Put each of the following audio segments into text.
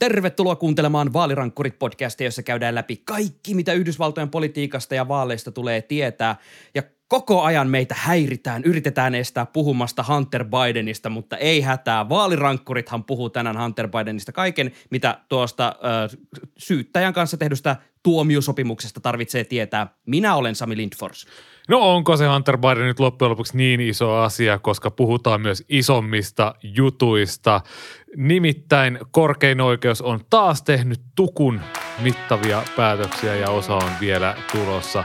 Tervetuloa kuuntelemaan Vaalirankkurit-podcastia, jossa käydään läpi kaikki, mitä Yhdysvaltojen politiikasta ja vaaleista tulee tietää. Ja koko ajan meitä häiritään, yritetään estää puhumasta Hunter Bidenista, mutta ei hätää. Vaalirankkurithan puhuu tänään Hunter Bidenista kaiken, mitä tuosta äh, syyttäjän kanssa tehdystä tuomiosopimuksesta tarvitsee tietää. Minä olen Sami Lindfors. No onko se Hunter Biden nyt loppujen lopuksi niin iso asia, koska puhutaan myös isommista jutuista. Nimittäin korkein oikeus on taas tehnyt tukun mittavia päätöksiä ja osa on vielä tulossa.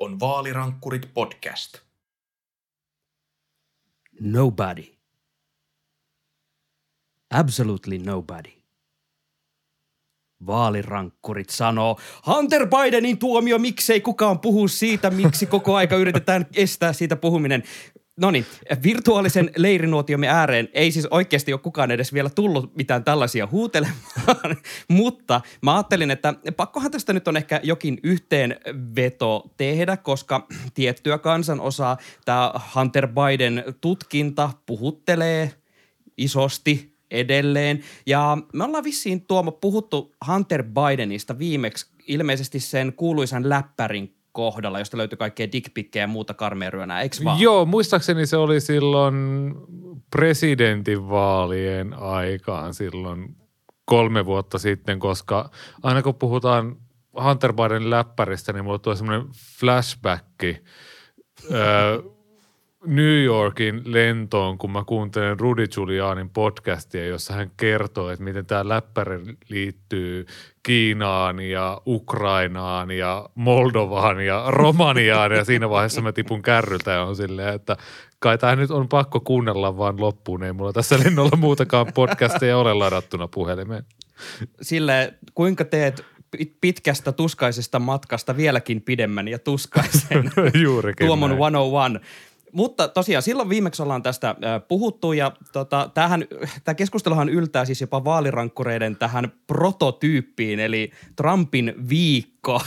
on Vaalirankkurit podcast. Nobody. Absolutely nobody. Vaalirankkurit sanoo, Hunter Bidenin tuomio, miksei kukaan puhu siitä, miksi koko aika yritetään estää siitä puhuminen. No niin, virtuaalisen leirinuotiomme ääreen ei siis oikeasti ole kukaan edes vielä tullut mitään tällaisia huutelemaan, mutta mä ajattelin, että pakkohan tästä nyt on ehkä jokin yhteenveto tehdä, koska tiettyä kansanosaa tämä Hunter Biden tutkinta puhuttelee isosti edelleen. Ja me ollaan vissiin Tuomo puhuttu Hunter Bidenista viimeksi ilmeisesti sen kuuluisan läppärin kohdalla, josta löytyi kaikkea dickpikkejä ja muuta karmeeryönää, eikö vaan? Joo, muistaakseni se oli silloin presidentinvaalien aikaan silloin kolme vuotta sitten, koska aina kun puhutaan Hunter Biden läppäristä, niin mulle tulee semmoinen flashbacki öö, New Yorkin lentoon, kun mä kuuntelen Rudy Giulianin podcastia, jossa hän kertoo, että miten tämä läppäri liittyy Kiinaan ja Ukrainaan ja Moldovaan ja Romaniaan ja siinä vaiheessa mä tipun kärryltä ja on silleen, että kai tämä nyt on pakko kuunnella vaan loppuun. Ei mulla tässä lennolla muutakaan podcasteja ole ladattuna puhelimeen. Sille, kuinka teet pitkästä tuskaisesta matkasta vieläkin pidemmän ja tuskaisen Juurikin Tuomon näin. 101. Mutta tosiaan silloin viimeksi ollaan tästä äh, puhuttu ja tota, tämähän, tämä keskusteluhan yltää siis jopa vaalirankkureiden tähän prototyyppiin eli Trumpin viikko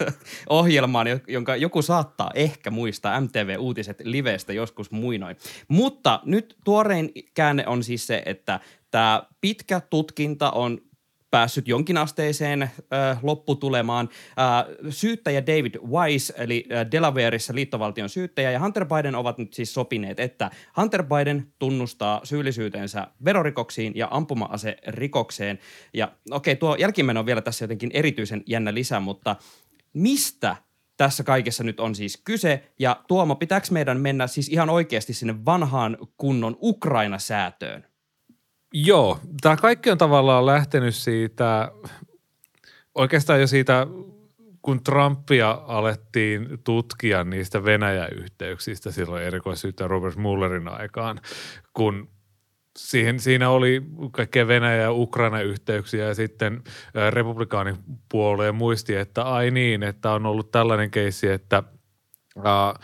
ohjelmaan, jo- jonka joku saattaa ehkä muistaa MTV-uutiset livestä joskus muinoin. Mutta nyt tuorein käänne on siis se, että tämä pitkä tutkinta on päässyt jonkinasteiseen äh, lopputulemaan. Äh, syyttäjä David Weiss, eli äh, Delawareissa liittovaltion syyttäjä, ja Hunter Biden ovat nyt siis sopineet, että Hunter Biden tunnustaa syyllisyytensä verorikoksiin ja ampuma-aserikokseen. Ja okei, okay, tuo jälkimmäinen on vielä tässä jotenkin erityisen jännä lisä, mutta mistä tässä kaikessa nyt on siis kyse? Ja Tuomo, pitääkö meidän mennä siis ihan oikeasti sinne vanhaan kunnon Ukraina-säätöön? Joo, tämä kaikki on tavallaan lähtenyt siitä, oikeastaan jo siitä, kun Trumpia alettiin tutkia niistä Venäjä-yhteyksistä silloin erikoissyyttäjä Robert Mullerin aikaan, kun siihen, siinä oli kaikkea Venäjä- ja Ukraina-yhteyksiä ja sitten ää, republikaanipuolue muisti, että ai niin, että on ollut tällainen keissi, että ää,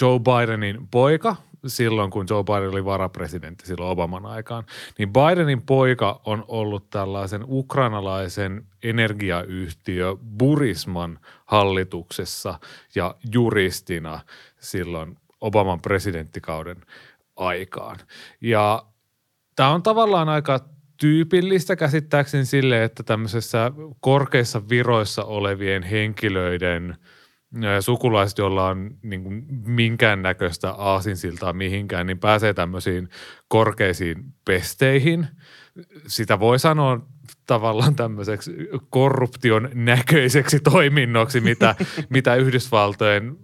Joe Bidenin poika – silloin, kun Joe Biden oli varapresidentti silloin Obaman aikaan, niin Bidenin poika on ollut tällaisen ukrainalaisen energiayhtiö Burisman hallituksessa ja juristina silloin Obaman presidenttikauden aikaan. Ja tämä on tavallaan aika tyypillistä käsittääkseni sille, että tämmöisessä korkeissa viroissa olevien henkilöiden – sukulaiset, joilla on niin kuin minkäännäköistä aasinsiltaa mihinkään, niin pääsee tämmöisiin korkeisiin pesteihin. Sitä voi sanoa tavallaan tämmöiseksi korruption näköiseksi toiminnoksi, mitä, mitä Yhdysvaltojen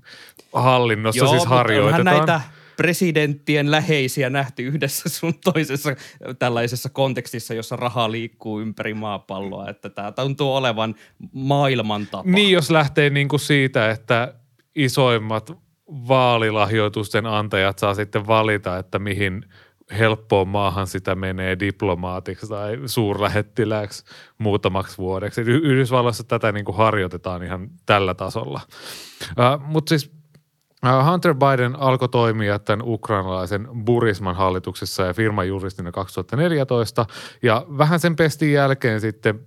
hallinnossa siis mutta harjoitetaan. onhan näitä presidenttien läheisiä nähty yhdessä sun toisessa tällaisessa kontekstissa, jossa raha liikkuu ympäri maapalloa, että tämä tuntuu olevan maailman tapa. Niin, jos lähtee niin kuin siitä, että isoimmat vaalilahjoitusten antajat saa sitten valita, että mihin helppoon maahan sitä menee diplomaatiksi tai suurlähettilääksi muutamaksi vuodeksi. Yhdysvalloissa tätä niin kuin harjoitetaan ihan tällä tasolla. Uh, Mutta siis Hunter Biden alkoi toimia tämän ukrainalaisen Burisman hallituksessa ja firman juristina 2014 ja vähän sen pestin jälkeen sitten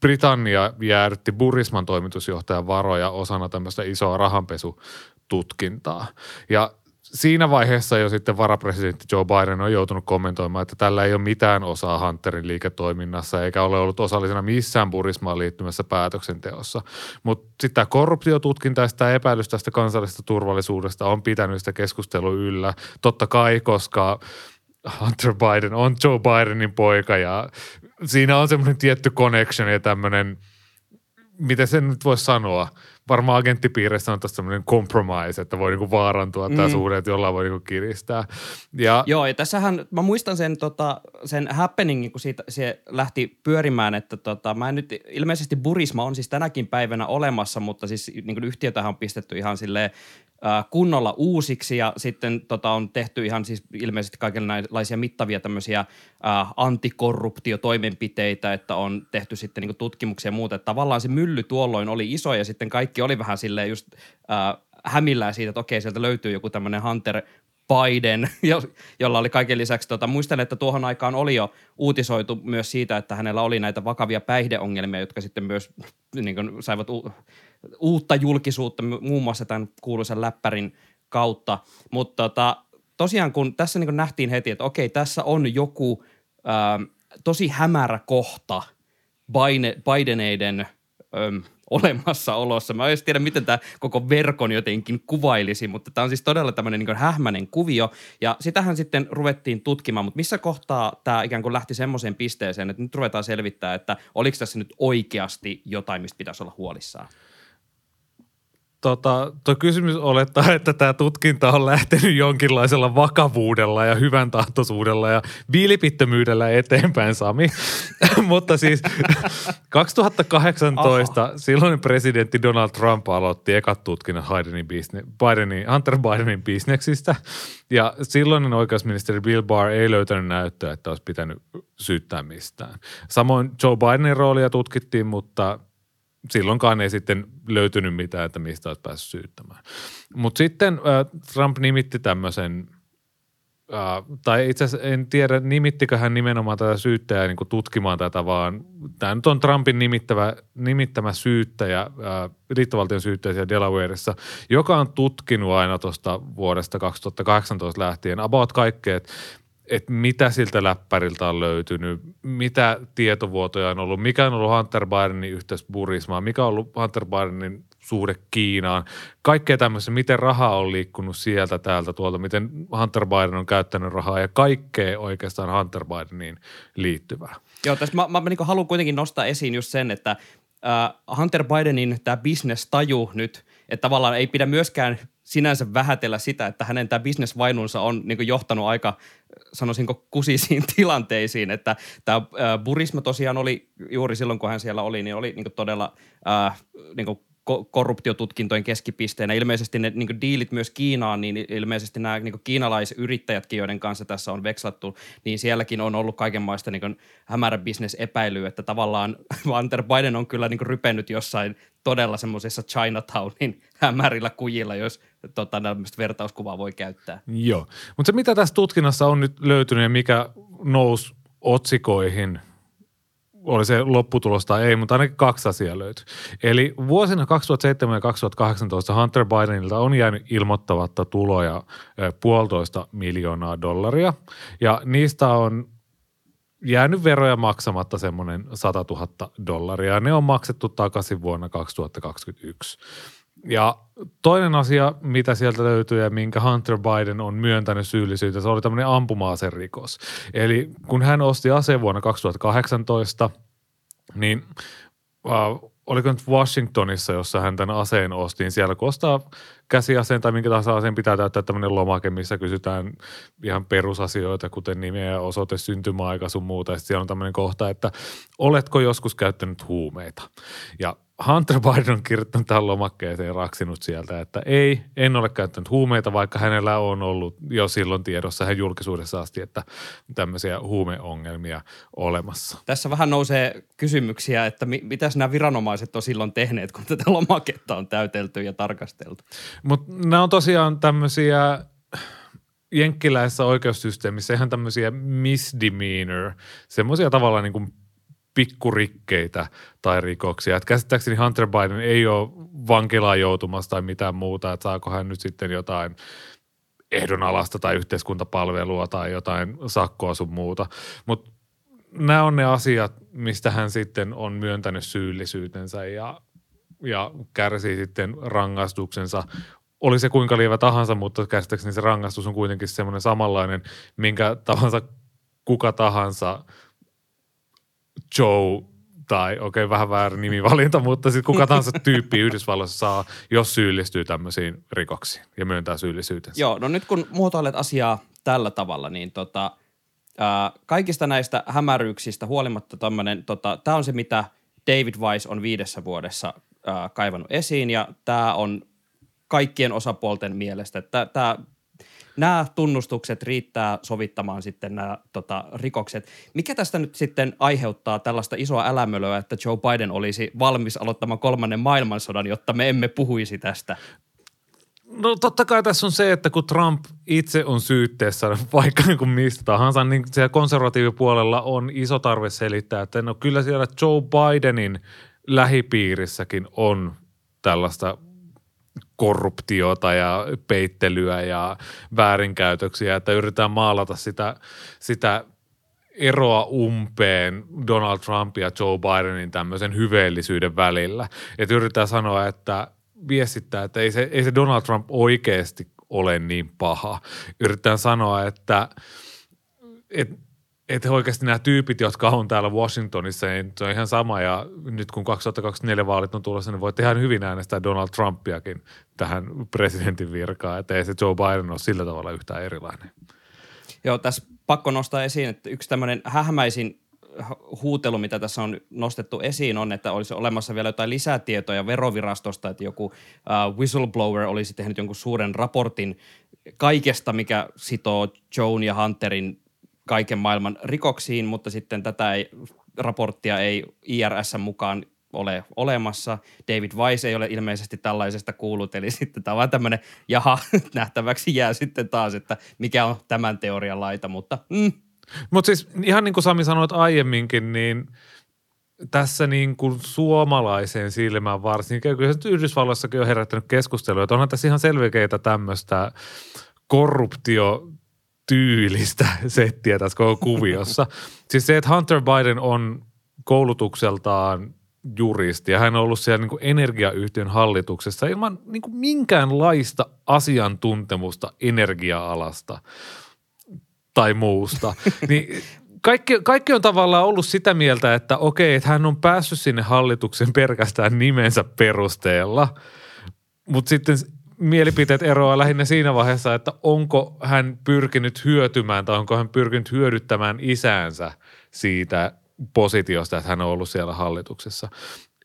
Britannia jäädytti Burisman toimitusjohtajan varoja osana tämmöistä isoa rahanpesututkintaa. Ja siinä vaiheessa jo sitten varapresidentti Joe Biden on joutunut kommentoimaan, että tällä ei ole mitään osaa Hunterin liiketoiminnassa eikä ole ollut osallisena missään Burismaan liittymässä päätöksenteossa. Mutta sitten korruptiotutkinta ja sitä epäilys tästä kansallisesta turvallisuudesta on pitänyt sitä keskustelua yllä. Totta kai, koska Hunter Biden on Joe Bidenin poika ja siinä on semmoinen tietty connection ja tämmöinen, miten sen nyt voisi sanoa, varmaan agenttipiireissä on tässä semmoinen compromise, että voi niinku vaarantua tämä Mm. suhde, että jollain voi niinku kiristää. Ja Joo, ja tässähän, mä muistan sen, tota, sen happeningin, kun siitä, se lähti pyörimään, että tota, mä en nyt, ilmeisesti Burisma on siis tänäkin päivänä olemassa, mutta siis niin kuin yhtiötähän on pistetty ihan silleen kunnolla uusiksi ja sitten tota, on tehty ihan siis ilmeisesti kaikenlaisia mittavia tämmöisiä äh, antikorruptiotoimenpiteitä, että on tehty sitten niin tutkimuksia ja muuta, että tavallaan se mylly tuolloin oli iso ja sitten kaikki oli vähän silleen just äh, hämillään siitä, että okei, sieltä löytyy joku tämmöinen Hunter Biden, jo- jolla oli kaiken lisäksi, tota, muistan, että tuohon aikaan oli jo uutisoitu myös siitä, että hänellä oli näitä vakavia päihdeongelmia, jotka sitten myös niin kuin, saivat u- uutta julkisuutta mu- muun muassa tämän kuuluisen läppärin kautta. Mutta tota, tosiaan kun tässä niin kuin nähtiin heti, että okei, tässä on joku ää, tosi hämärä kohta Biden, Bideneiden öm, olemassaolossa. Mä en tiedä, miten tämä koko verkon jotenkin kuvailisi, mutta tämä on siis todella tämmöinen niin hähmäinen kuvio. Ja sitähän sitten ruvettiin tutkimaan, mutta missä kohtaa tämä ikään kuin lähti semmoiseen pisteeseen, että nyt ruvetaan selvittää, että oliko tässä nyt oikeasti jotain, mistä pitäisi olla huolissaan. Tota, tuo kysymys olettaa, että tämä tutkinta on lähtenyt jonkinlaisella vakavuudella ja hyvän tahtoisuudella ja vilpittömyydellä eteenpäin, Sami. Mutta siis 2018 Aha. silloinen presidentti Donald Trump aloitti ekat tutkinnat Bidenin, bisne, Bidenin, Hunter Bidenin bisneksistä. Ja silloinen oikeusministeri Bill Barr ei löytänyt näyttöä, että olisi pitänyt syyttää mistään. Samoin Joe Bidenin roolia tutkittiin, mutta silloinkaan ei sitten löytynyt mitään, että mistä olisi päässyt syyttämään. Mutta sitten äh, Trump nimitti tämmöisen, äh, tai itse asiassa en tiedä nimittikö hän nimenomaan tätä syyttäjää niin tutkimaan tätä, vaan tämä nyt on Trumpin nimittävä, nimittämä syyttäjä, äh, liittovaltion syyttäjä siellä Delawareissa, joka on tutkinut aina tuosta vuodesta 2018 lähtien about kaikkea, että että mitä siltä läppäriltä on löytynyt, mitä tietovuotoja on ollut, mikä on ollut Hunter Bidenin yhteys Burismaan, mikä on ollut Hunter Bidenin suhde Kiinaan, kaikkea tämmöistä, miten raha on liikkunut sieltä täältä tuolta, miten Hunter Biden on käyttänyt rahaa ja kaikkea oikeastaan Hunter Bideniin liittyvää. Joo, tässä mä, mä niin haluan kuitenkin nostaa esiin just sen, että äh, Hunter Bidenin tämä business-taju nyt, että tavallaan ei pidä myöskään sinänsä vähätellä sitä, että hänen tämä bisnesvainunsa on niin johtanut aika, sanoisinko, kusisiin tilanteisiin, että tämä Burisma tosiaan oli juuri silloin, kun hän siellä oli, niin oli niin todella äh, niin ko- korruptiotutkintojen keskipisteenä. Ilmeisesti ne niin diilit myös Kiinaan, niin ilmeisesti nämä niin kiinalaisyrittäjätkin, joiden kanssa tässä on vekslattu, niin sielläkin on ollut kaikenlaista niin hämärä bisnesepäilyä, että tavallaan Hunter Biden on kyllä niin rypennyt jossain todella semmoisessa Chinatownin hämärillä kujilla, jos tota, tämmöistä vertauskuvaa voi käyttää. Joo, mutta se mitä tässä tutkinnassa on nyt löytynyt ja mikä nousi otsikoihin – oli se lopputulos tai ei, mutta ainakin kaksi asiaa löytyi. Eli vuosina 2007 ja 2018 Hunter Bidenilta on jäänyt ilmoittavatta tuloja puolitoista miljoonaa dollaria ja niistä on jäänyt veroja maksamatta semmoinen 100 000 dollaria. Ne on maksettu takaisin vuonna 2021. Ja toinen asia, mitä sieltä löytyy ja minkä Hunter Biden on myöntänyt syyllisyyttä, se oli tämmöinen ampuma-aserikos. Eli kun hän osti aseen vuonna 2018, niin äh, oliko nyt Washingtonissa, jossa hän tämän aseen osti, niin siellä kun ostaa käsiaseen tai minkä tahansa aseen pitää täyttää tämmöinen lomake, missä kysytään ihan perusasioita, kuten nimeä osoite, syntymäaika sun muuta. Sitten siellä on tämmöinen kohta, että oletko joskus käyttänyt huumeita? Ja Hunter Biden on kirjoittanut tähän lomakkeeseen raksinut sieltä, että ei, en ole käyttänyt huumeita, vaikka hänellä on ollut jo silloin tiedossa hän julkisuudessa asti, että tämmöisiä huumeongelmia olemassa. Tässä vähän nousee kysymyksiä, että mi- mitäs nämä viranomaiset on silloin tehneet, kun tätä lomaketta on täytelty ja tarkasteltu. Mutta nämä on tosiaan tämmöisiä jenkkiläisessä oikeussysteemissä ihan tämmöisiä misdemeanor, semmoisia tavallaan niin kuin pikkurikkeitä tai rikoksia. Et käsittääkseni Hunter Biden ei ole vankilaan joutumassa tai mitään muuta, että saako hän nyt sitten jotain ehdonalasta tai yhteiskuntapalvelua tai jotain sakkoa sun muuta. Mutta nämä on ne asiat, mistä hän sitten on myöntänyt syyllisyytensä ja, ja kärsii sitten rangaistuksensa. Oli se kuinka lievä tahansa, mutta käsittääkseni se rangaistus on kuitenkin semmoinen samanlainen, minkä tahansa kuka tahansa Joe tai okei okay, vähän väärä nimivalinta, mutta sitten kuka tahansa tyyppi Yhdysvalloissa saa, jos syyllistyy tämmöisiin rikoksiin ja myöntää syyllisyytensä. Joo, no nyt kun muotoilet asiaa tällä tavalla, niin tota, ää, kaikista näistä hämäryyksistä huolimatta tämmöinen, tota, tämä on se, mitä David Weiss on viidessä vuodessa ää, kaivannut esiin, ja tämä on kaikkien osapuolten mielestä, että tämä nämä tunnustukset riittää sovittamaan sitten nämä tota, rikokset. Mikä tästä nyt sitten aiheuttaa tällaista isoa älämölöä, että Joe Biden olisi valmis aloittamaan kolmannen maailmansodan, jotta me emme puhuisi tästä? No totta kai tässä on se, että kun Trump itse on syytteessä vaikka niin kuin mistä tahansa, niin siellä konservatiivipuolella on iso tarve selittää, että no kyllä siellä Joe Bidenin lähipiirissäkin on tällaista korruptiota ja peittelyä ja väärinkäytöksiä, että yritetään maalata sitä, sitä eroa umpeen Donald Trump ja Joe Bidenin tämmöisen hyveellisyyden välillä. Että yritetään sanoa, että viestittää, että ei se, ei se Donald Trump oikeasti ole niin paha. Yritetään sanoa, että, että että oikeasti nämä tyypit, jotka on täällä Washingtonissa, niin se on ihan sama. Ja nyt kun 2024 vaalit on tulossa, niin voit ihan hyvin äänestää Donald Trumpiakin tähän presidentin virkaan. Että ei se Joe Biden ole sillä tavalla yhtään erilainen. Joo, tässä pakko nostaa esiin, että yksi tämmöinen hähmäisin huutelu, mitä tässä on nostettu esiin, on, että olisi olemassa vielä jotain lisätietoja verovirastosta, että joku uh, whistleblower olisi tehnyt jonkun suuren raportin kaikesta, mikä sitoo Joan ja Hunterin kaiken maailman rikoksiin, mutta sitten tätä ei, raporttia ei IRS mukaan ole olemassa. David Weiss ei ole ilmeisesti tällaisesta kuullut, eli sitten tämä on tämmöinen, jaha, nähtäväksi jää sitten taas, että mikä on tämän teorian laita, mutta mm. Mutta siis ihan niin kuin Sami sanoit aiemminkin, niin tässä niin kuin suomalaiseen silmään varsinkin, kyllä se Yhdysvalloissakin on herättänyt keskustelua, että onhan tässä ihan selkeitä tämmöistä korruptio tyylistä settiä tässä koko kuviossa. siis se, että Hunter Biden on koulutukseltaan juristi ja hän on ollut siellä niin kuin energiayhtiön hallituksessa ilman niin kuin minkäänlaista asiantuntemusta energia-alasta tai muusta. niin kaikki, kaikki on tavallaan ollut sitä mieltä, että okei, että hän on päässyt sinne hallituksen pelkästään nimensä perusteella, mutta sitten mielipiteet eroaa lähinnä siinä vaiheessa, että onko hän pyrkinyt hyötymään tai onko hän pyrkinyt hyödyttämään isäänsä siitä positiosta, että hän on ollut siellä hallituksessa.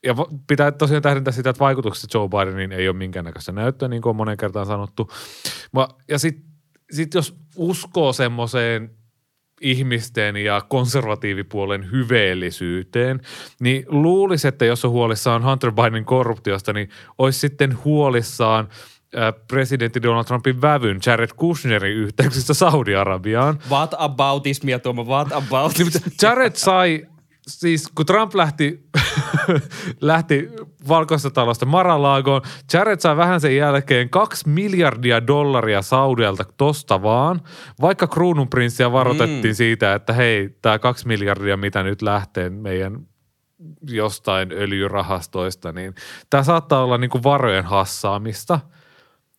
Ja pitää tosiaan tähdentää sitä, että vaikutuksesta Joe Bidenin ei ole minkäännäköistä näyttöä, niin kuin on monen kertaan sanottu. Ja sitten sit jos uskoo semmoiseen ihmisten ja konservatiivipuolen hyveellisyyteen, niin luulisi, että jos on huolissaan Hunter Bidenin korruptiosta, niin olisi sitten huolissaan – presidentti Donald Trumpin vävyn Jared Kushnerin yhteyksissä Saudi-Arabiaan. What aboutismia Tuomo, what about? Niin, Jared sai, siis kun Trump lähti, lähti valkoista talosta Maralaagoon, Jared sai vähän sen jälkeen kaksi miljardia dollaria Saudialta tosta vaan, vaikka kruununprinssiä varoitettiin mm. siitä, että hei, tämä kaksi miljardia, mitä nyt lähtee meidän jostain öljyrahastoista, niin tämä saattaa olla niin kuin varojen hassaamista –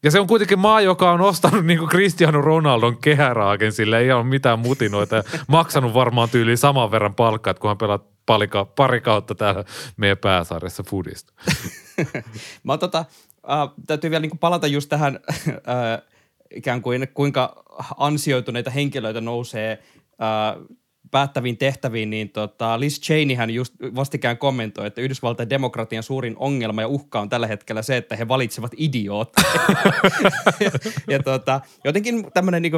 ja se on kuitenkin maa, joka on ostanut niin kuin Cristiano Ronaldon kehäraaken, sillä ei ole mitään mutinoita ja maksanut varmaan tyyliin saman verran palkkaa, kun hän pelaa palika, pari kautta täällä meidän pääsarjassa foodista. Mä tota, äh, täytyy vielä niin kuin palata just tähän äh, ikään kuin kuinka ansioituneita henkilöitä nousee äh, päättäviin tehtäviin, niin tota, Liz Cheney hän just vastikään kommentoi, että Yhdysvaltain demokratian suurin ongelma ja uhka on tällä hetkellä se, että he valitsevat idiootteja. ja, ja tota, jotenkin tämmöinen, niin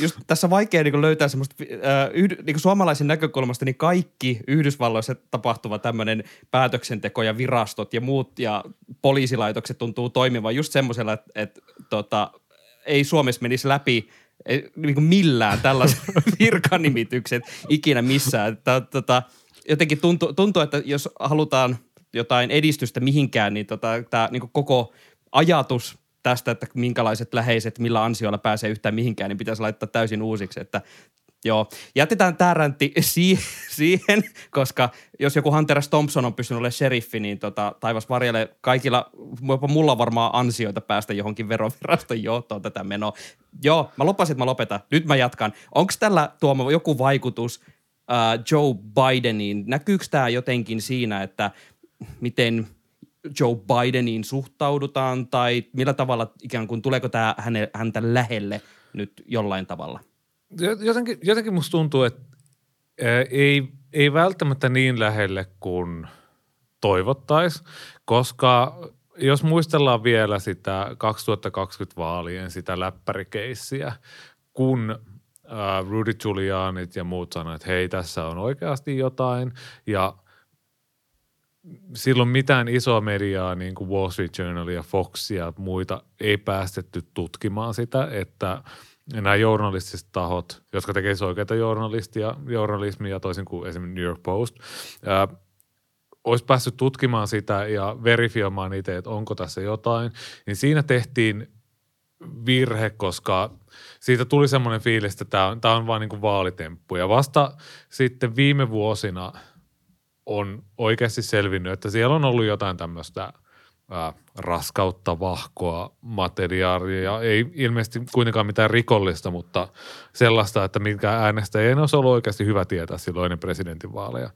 just tässä vaikea niin löytää semmoista, äh, yhd, niin suomalaisen näkökulmasta, niin kaikki Yhdysvalloissa tapahtuva tämmöinen päätöksenteko ja virastot ja muut ja poliisilaitokset tuntuu toimivan just semmoisella, että, että tota, ei Suomessa menisi läpi – ei, niin kuin millään tällaiset virkanimitykset ikinä missään. Että, tota, jotenkin tuntuu, tuntuu, että jos halutaan jotain edistystä mihinkään, niin tota, tämä niin koko ajatus tästä, että minkälaiset läheiset, millä ansioilla pääsee yhtään mihinkään, niin pitäisi laittaa täysin uusiksi. Että Joo, jätetään tämä räntti siihen, koska jos joku Hunter S. Thompson on pystynyt olemaan sheriffi, niin tota, taivas varjelle kaikilla, jopa mulla on varmaan ansioita päästä johonkin veroviraston johtoon tätä menoa. Joo, mä lupasin, että mä lopetan. Nyt mä jatkan. Onko tällä Tuomo joku vaikutus uh, Joe Bideniin? Näkyykö tämä jotenkin siinä, että miten Joe Bideniin suhtaudutaan tai millä tavalla ikään kuin tuleeko tämä häntä lähelle nyt jollain tavalla – jotenkin, jotenkin musta tuntuu, että ei, ei välttämättä niin lähelle kuin toivottaisi, koska jos muistellaan vielä sitä 2020 vaalien sitä läppärikeissiä, kun Rudy Giulianit ja muut sanoivat, että hei, tässä on oikeasti jotain, ja silloin mitään isoa mediaa, niin kuin Wall Street Journal ja Fox ja muita, ei päästetty tutkimaan sitä, että – ja nämä journalistiset tahot, jotka tekevät oikeita journalistia, journalismia toisin kuin esimerkiksi New York Post, ää, olisi päässyt tutkimaan sitä ja verifioimaan itse, että onko tässä jotain, niin siinä tehtiin virhe, koska siitä tuli semmoinen fiilis, että tämä on, tämä on vain niin vaalitemppu. Ja vasta sitten viime vuosina on oikeasti selvinnyt, että siellä on ollut jotain tämmöistä – ää, raskautta, vahkoa, materiaalia. Ei ilmeisesti kuitenkaan mitään rikollista, mutta sellaista, että minkä äänestäjien olisi ollut oikeasti hyvä tietää silloin ennen presidentinvaaleja.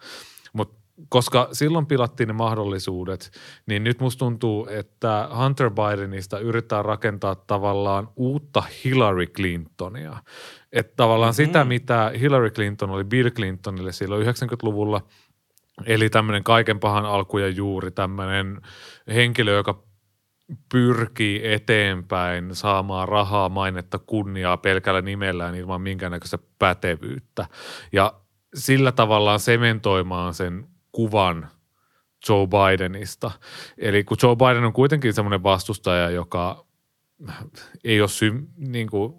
Mutta koska silloin pilattiin ne mahdollisuudet, niin nyt musta tuntuu, että Hunter Bidenista yrittää rakentaa tavallaan uutta Hillary Clintonia. Että tavallaan mm-hmm. sitä, mitä Hillary Clinton oli Bill Clintonille silloin 90-luvulla – Eli tämmöinen kaiken pahan alku ja juuri tämmöinen henkilö, joka pyrkii eteenpäin saamaan rahaa, mainetta, kunniaa pelkällä nimellään ilman minkäännäköistä pätevyyttä. Ja sillä tavallaan sementoimaan sen kuvan Joe Bidenista. Eli kun Joe Biden on kuitenkin semmoinen vastustaja, joka ei ole sy- niin kuin,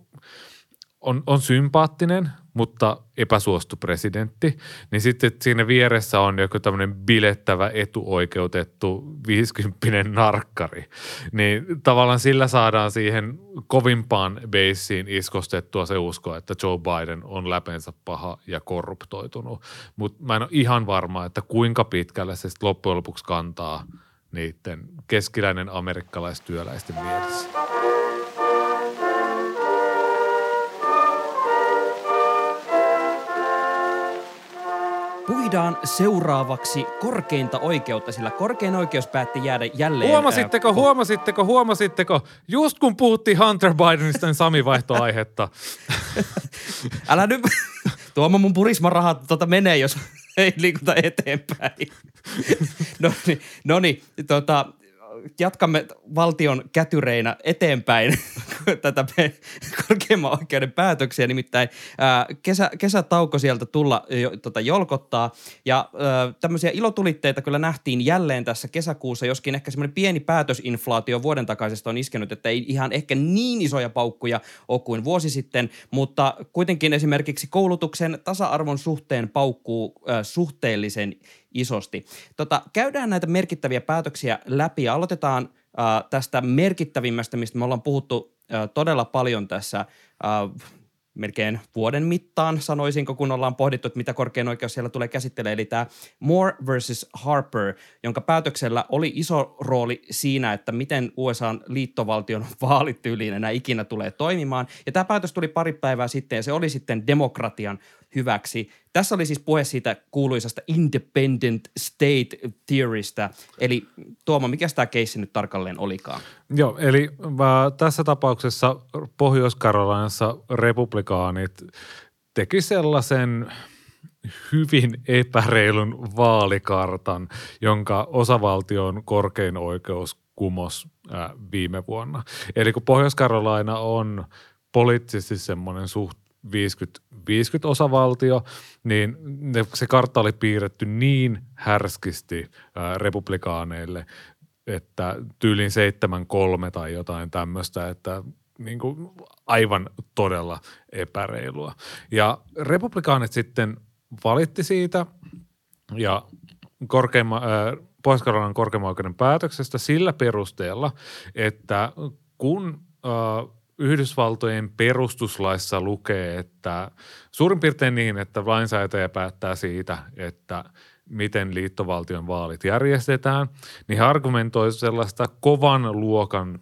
on, on sympaattinen, mutta epäsuostu presidentti, niin sitten siinä vieressä on joku tämmöinen bilettävä etuoikeutettu 50 narkkari. Niin tavallaan sillä saadaan siihen kovimpaan beissiin iskostettua se usko, että Joe Biden on läpensä paha ja korruptoitunut. Mutta mä en ole ihan varma, että kuinka pitkälle se loppujen lopuksi kantaa niiden keskiläinen amerikkalaistyöläisten mielessä. Puidaan seuraavaksi korkeinta oikeutta, sillä korkein oikeus päätti jäädä jälleen... Huomasitteko, ää, huomasitteko, huomasitteko? Just kun puhuttiin Hunter Bidenista, niin Sami vaihtoi aihetta. Älä nyt... Tuomo mun purismarahat tota menee, jos ei liikuta eteenpäin. no niin, no niin tota, jatkamme valtion kätyreinä eteenpäin tätä korkeimman oikeuden päätöksiä. Nimittäin kesä, kesätauko sieltä tulla tota, jolkottaa. Ja tämmöisiä ilotulitteita kyllä nähtiin jälleen tässä kesäkuussa, joskin ehkä semmoinen pieni päätösinflaatio vuoden takaisesta on iskenyt, että ei ihan ehkä niin isoja paukkuja ole kuin vuosi sitten, mutta kuitenkin esimerkiksi koulutuksen tasa-arvon suhteen paukkuu suhteellisen isosti. Tota, käydään näitä merkittäviä päätöksiä läpi ja aloitetaan äh, tästä merkittävimmästä, mistä me ollaan puhuttu äh, todella paljon tässä äh, melkein vuoden mittaan, sanoisinko, kun ollaan pohdittu, että mitä korkein oikeus siellä tulee käsittelemään. Eli tämä Moore versus Harper, jonka päätöksellä oli iso rooli siinä, että miten USAn liittovaltion vaalityyliin enää ikinä tulee toimimaan. Ja tämä päätös tuli pari päivää sitten, ja se oli sitten demokratian hyväksi. Tässä oli siis puhe siitä kuuluisasta independent state theorystä. Eli Tuomo, mikä tämä keissi nyt tarkalleen olikaan? Joo, eli äh, tässä tapauksessa Pohjois-Karolinassa republikaanit teki sellaisen hyvin epäreilun vaalikartan, jonka osavaltion korkein oikeus kumos äh, viime vuonna. Eli kun Pohjois-Karolaina on poliittisesti semmoinen suht 50-50 osavaltio, niin ne, se kartta oli piirretty niin härskisti ää, republikaaneille, että tyylin 7-3 tai jotain tämmöistä, että niin kuin aivan todella epäreilua. Ja republikaanit sitten valitti siitä ja korkeimma, äh, pohjois korkeimman oikeuden päätöksestä sillä perusteella, että kun äh, Yhdysvaltojen perustuslaissa lukee, että suurin piirtein niin, että lainsäätäjä päättää siitä, että miten liittovaltion vaalit järjestetään, niin he argumentoi sellaista kovan luokan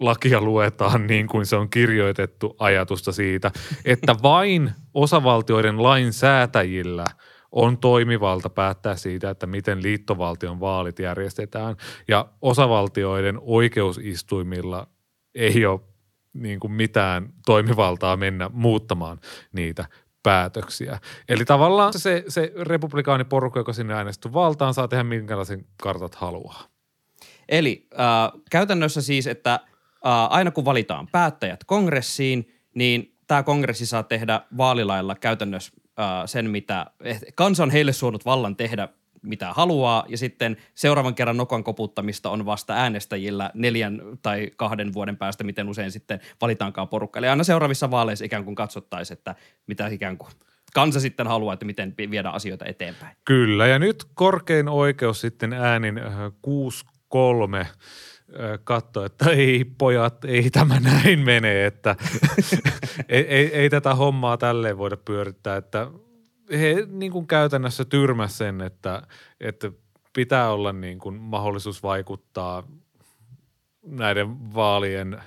lakia luetaan niin kuin se on kirjoitettu ajatusta siitä, että vain osavaltioiden lainsäätäjillä on toimivalta päättää siitä, että miten liittovaltion vaalit järjestetään. Ja osavaltioiden oikeusistuimilla ei ole niin kuin mitään toimivaltaa mennä muuttamaan niitä päätöksiä. Eli tavallaan se, se republikaaniporukka, joka sinne äänesty valtaan, saa tehdä minkälaisen kartat haluaa. Eli äh, käytännössä siis, että äh, aina kun valitaan päättäjät kongressiin, niin tämä kongressi saa tehdä vaalilailla käytännössä äh, sen, mitä kansa on heille suonut vallan tehdä mitä haluaa, ja sitten seuraavan kerran nokan koputtamista on vasta äänestäjillä neljän tai kahden vuoden päästä, miten usein sitten valitaankaan porukka. Eli aina seuraavissa vaaleissa ikään kuin katsottaisiin, että mitä ikään kuin kansa sitten haluaa, että miten viedä asioita eteenpäin. Kyllä, ja nyt korkein oikeus sitten äänin 6-3 äh, äh, katso, että ei pojat, ei tämä näin mene, että ei, ei, ei tätä hommaa tälleen voida pyörittää, että he niin kuin käytännössä tyrmäs sen, että, että pitää olla niin kuin mahdollisuus vaikuttaa näiden vaalien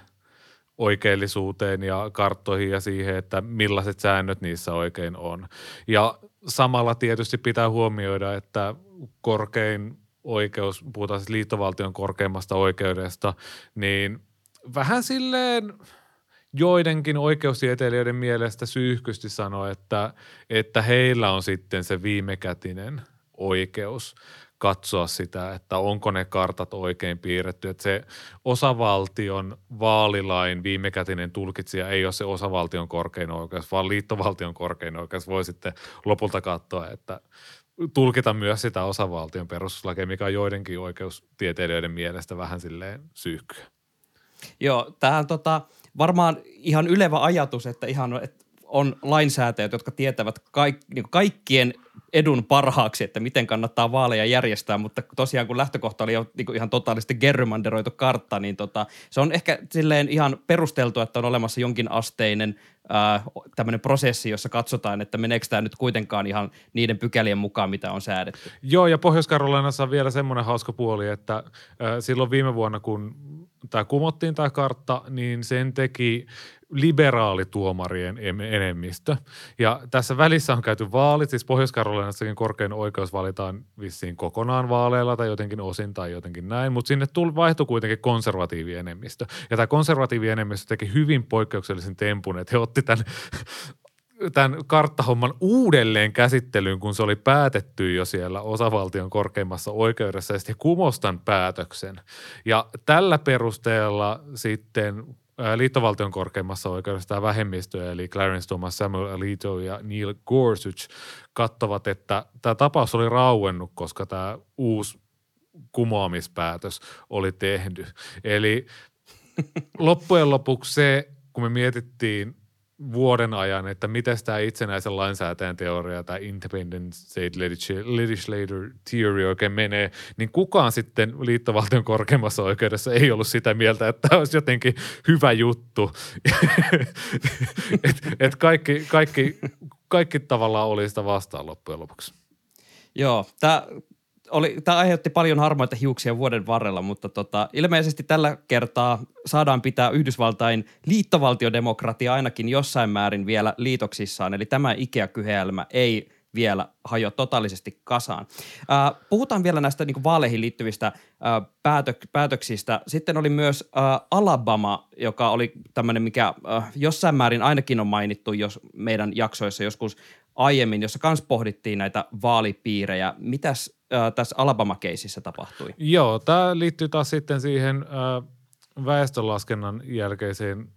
oikeellisuuteen ja karttoihin ja siihen, että millaiset säännöt niissä oikein on. Ja samalla tietysti pitää huomioida, että korkein oikeus, puhutaan siis liittovaltion korkeimmasta oikeudesta, niin vähän silleen – joidenkin oikeustieteilijöiden mielestä syyhkysti sanoi, että, että heillä on sitten se viimekätinen oikeus katsoa sitä, että onko ne kartat oikein piirretty. Että se osavaltion vaalilain viimekätinen tulkitsija ei ole se osavaltion korkein oikeus, vaan liittovaltion korkein oikeus voi sitten lopulta katsoa, että tulkita myös sitä osavaltion perustuslakia, mikä on joidenkin oikeustieteilijöiden mielestä vähän silleen syyhkyä. Joo, tähän tota, varmaan ihan ylevä ajatus, että ihan että on lainsäätäjät, jotka tietävät kaik, niin kaikkien edun parhaaksi, että miten kannattaa vaaleja järjestää, mutta tosiaan kun lähtökohta oli jo niin ihan totaalisesti gerrymanderoitu kartta, niin tota, se on ehkä silleen ihan perusteltu, että on olemassa jonkin asteinen tämmöinen prosessi, jossa katsotaan, että meneekö tämä nyt kuitenkaan ihan niiden pykälien mukaan, mitä on säädetty. Joo, ja Pohjois-Karolinassa on vielä semmoinen hauska puoli, että äh, silloin viime vuonna, kun tämä kumottiin tämä kartta, niin sen teki liberaalituomarien enemmistö. Ja tässä välissä on käyty vaalit, siis pohjois korkein oikeus valitaan vissiin kokonaan vaaleilla tai jotenkin osin tai jotenkin näin, mutta sinne tuli, vaihtui kuitenkin konservatiivienemmistö. Ja tämä konservatiivienemmistö teki hyvin poikkeuksellisen tempun, että he otti tämän tämän karttahomman uudelleen käsittelyyn, kun se oli päätetty jo siellä osavaltion korkeimmassa oikeudessa ja sitten kumostan päätöksen. Ja tällä perusteella sitten liittovaltion korkeimmassa oikeudessa tämä vähemmistö, eli Clarence Thomas, Samuel Alito ja Neil Gorsuch, katsovat, että tämä tapaus oli rauennut, koska tämä uusi kumoamispäätös oli tehty. Eli loppujen lopuksi se, kun me mietittiin vuoden ajan, että miten tämä itsenäisen lainsäätäjän teoria tai independent state legislator theory oikein menee, niin kukaan sitten liittovaltion korkeimmassa oikeudessa ei ollut sitä mieltä, että tämä olisi jotenkin hyvä juttu. että et kaikki, kaikki, kaikki tavallaan oli sitä vastaan loppujen lopuksi. Joo, tämä oli, tämä aiheutti paljon harmaita hiuksia vuoden varrella, mutta tota, ilmeisesti tällä kertaa saadaan pitää Yhdysvaltain liittovaltiodemokratia ainakin jossain määrin vielä liitoksissaan. Eli tämä Ikea-kyheelmä ei vielä hajo totaalisesti kasaan. Puhutaan vielä näistä niin vaaleihin liittyvistä päätök- päätöksistä. Sitten oli myös Alabama, joka oli tämmöinen, mikä jossain määrin ainakin on mainittu jos meidän jaksoissa joskus aiemmin, jossa myös pohdittiin näitä vaalipiirejä. Mitäs äh, tässä Alabama-keisissä tapahtui? Joo, tämä liittyy taas sitten siihen äh, väestönlaskennan jälkeiseen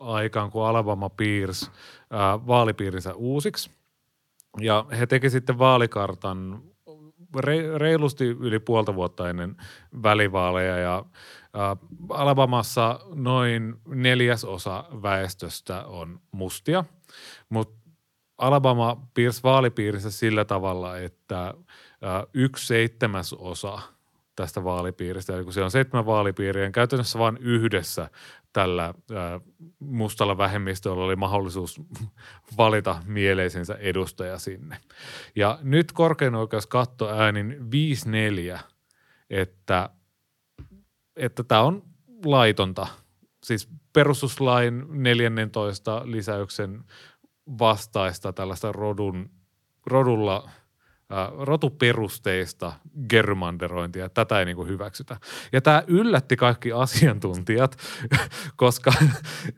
aikaan, kun Alabama piirsi äh, vaalipiirinsä uusiksi. Ja he teki sitten vaalikartan re, reilusti yli puolta vuotta ennen välivaaleja ja äh, Alabamassa noin neljäsosa väestöstä on mustia, mutta Alabama piirsi vaalipiirissä sillä tavalla, että yksi seitsemäsosa tästä vaalipiiristä, eli kun se on seitsemän vaalipiiriä, niin käytännössä vain yhdessä tällä mustalla vähemmistöllä oli mahdollisuus valita mieleisensä edustaja sinne. Ja nyt korkein oikeus katto äänin 5-4, että, että tämä on laitonta. Siis perustuslain 14 lisäyksen vastaista tällaista rodun, rodulla rotuperusteista germanderointia. Tätä ei niin hyväksytä. Ja tämä yllätti kaikki asiantuntijat, koska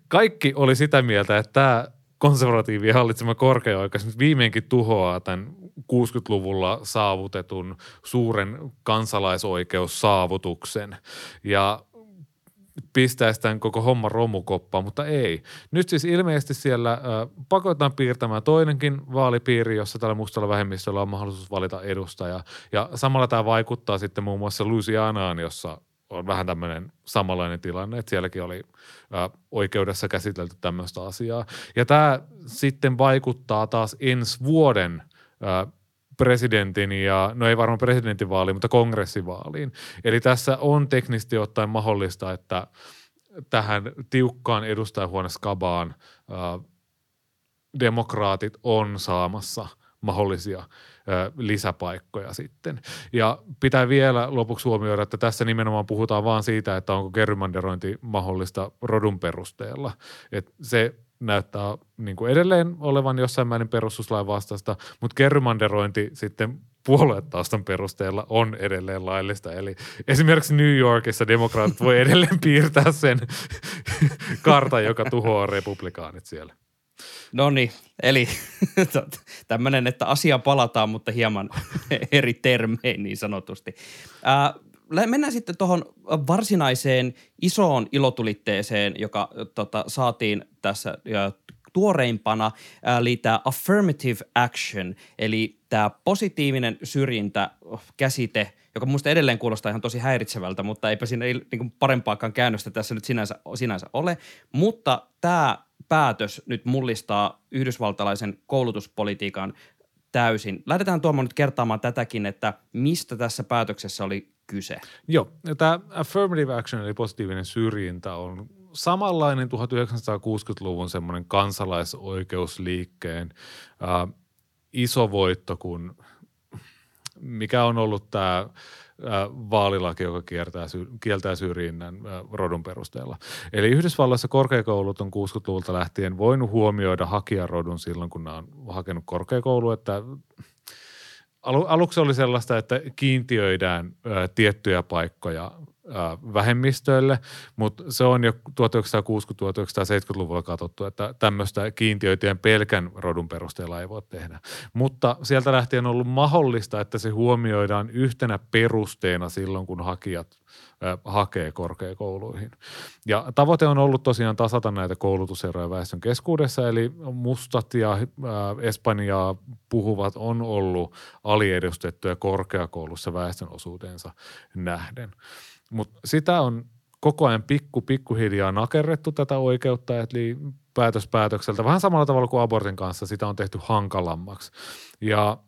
kaikki oli sitä mieltä, että tämä konservatiivien hallitsema korkeaoikeus viimeinkin tuhoaa tämän 60-luvulla saavutetun suuren kansalaisoikeussaavutuksen. Ja pistäisi tämän koko homma romukoppaan, mutta ei. Nyt siis ilmeisesti siellä äh, pakotetaan piirtämään toinenkin vaalipiiri, jossa tällä mustalla vähemmistöllä on mahdollisuus valita edustaja. Ja samalla tämä vaikuttaa sitten muun muassa Louisianaan, jossa on vähän tämmöinen samanlainen tilanne, että sielläkin oli ä, oikeudessa käsitelty tämmöistä asiaa. Ja tämä sitten vaikuttaa taas ensi vuoden ä, presidentin ja, no ei varmaan presidentinvaaliin, mutta kongressivaaliin. Eli tässä on teknisesti ottaen mahdollista, että tähän tiukkaan edustajahuoneskabaan ää, demokraatit on saamassa mahdollisia ää, lisäpaikkoja sitten. Ja pitää vielä lopuksi huomioida, että tässä nimenomaan puhutaan vaan siitä, että onko gerrymanderointi mahdollista rodun perusteella. Et se näyttää niin kuin edelleen olevan jossain määrin perustuslain vastaista, mutta kerrymanderointi sitten puoluetaustan perusteella on edelleen laillista. Eli esimerkiksi New Yorkissa demokraatit voi edelleen piirtää sen kartan, joka tuhoaa republikaanit siellä. No niin, eli tämmöinen, että asia palataan, mutta hieman eri termein niin sanotusti. Ää, mennään sitten tuohon varsinaiseen isoon ilotulitteeseen, joka tota, saatiin tässä ja tuoreimpana, tämä affirmative action, eli tämä positiivinen syrjintä käsite, joka minusta edelleen kuulostaa ihan tosi häiritsevältä, mutta eipä siinä ei, niin parempaakaan käännöstä tässä nyt sinänsä, sinänsä ole. Mutta tämä päätös nyt mullistaa yhdysvaltalaisen koulutuspolitiikan täysin. Lähdetään tuomaan nyt kertaamaan tätäkin, että mistä tässä päätöksessä oli kyse. Joo, tämä affirmative action eli positiivinen syrjintä on samanlainen 1960-luvun semmoinen kansalaisoikeusliikkeen äh, iso voitto kuin mikä on ollut tämä vaalilaki, joka kiertää, kieltää syrjinnän rodun perusteella. Eli Yhdysvalloissa korkeakoulut on 60-luvulta lähtien voinut huomioida hakijarodun silloin, kun nämä on hakenut korkeakoulu, että alu, aluksi oli sellaista, että kiintiöidään ä, tiettyjä paikkoja vähemmistöille, mutta se on jo 1960-1970-luvulla katsottu, että tämmöistä kiintiöitien pelkän rodun perusteella ei voi tehdä. Mutta sieltä lähtien on ollut mahdollista, että se huomioidaan yhtenä perusteena silloin, kun hakijat hakee korkeakouluihin. Ja tavoite on ollut tosiaan tasata näitä koulutuseroja väestön keskuudessa, eli mustat ja espanjaa puhuvat on ollut aliedustettuja korkeakoulussa väestön osuutensa nähden. Mutta sitä on koko ajan pikku, pikkuhiljaa nakerrettu tätä oikeutta, eli päätös päätökseltä. Vähän samalla tavalla kuin abortin kanssa sitä on tehty hankalammaksi. Ja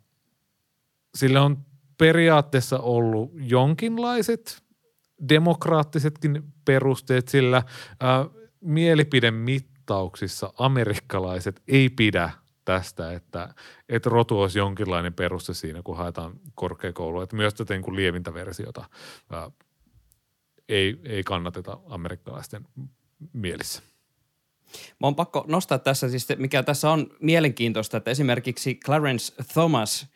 sille on periaatteessa ollut jonkinlaiset demokraattisetkin perusteet, sillä ää, mielipidemittauksissa amerikkalaiset ei pidä tästä, että, että rotu olisi jonkinlainen peruste siinä, kun haetaan korkeakoulua. Että myös tätä niin kuin lievintä versiota ää, ei, ei kannateta amerikkalaisten mielissä. Mä on pakko nostaa tässä siis, mikä tässä on mielenkiintoista, että esimerkiksi Clarence Thomas,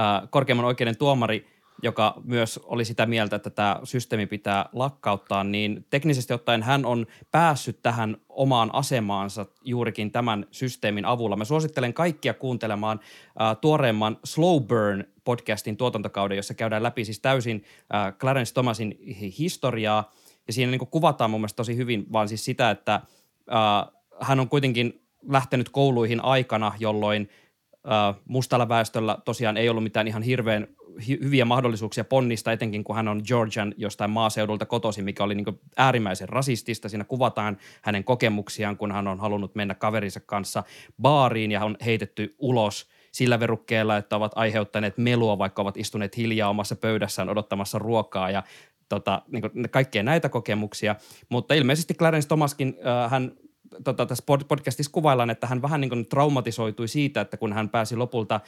äh, korkeimman oikeuden tuomari, joka myös oli sitä mieltä, että tämä systeemi pitää lakkauttaa, niin teknisesti ottaen hän on päässyt tähän omaan asemaansa juurikin tämän systeemin avulla. Mä suosittelen kaikkia kuuntelemaan äh, tuoreemman Slow Burn podcastin tuotantokauden, jossa käydään läpi siis täysin äh, Clarence Thomasin historiaa, ja siinä niin kuvataan mun mielestä tosi hyvin vaan siis sitä, että äh, hän on kuitenkin lähtenyt kouluihin aikana, jolloin äh, mustalla väestöllä tosiaan ei ollut mitään ihan hirveän hyviä mahdollisuuksia ponnista, etenkin kun hän on Georgian jostain maaseudulta kotoisin, mikä oli niin äärimmäisen rasistista. Siinä kuvataan hänen kokemuksiaan, kun hän on halunnut mennä kaverinsa kanssa baariin ja on heitetty ulos sillä verukkeella, että ovat aiheuttaneet melua, vaikka ovat istuneet hiljaa omassa pöydässään odottamassa ruokaa ja tota, niin kaikkea näitä kokemuksia. Mutta ilmeisesti Clarence Thomaskin, äh, hän tota, tässä podcastissa kuvaillaan, että hän vähän niin kuin traumatisoitui siitä, että kun hän pääsi lopulta,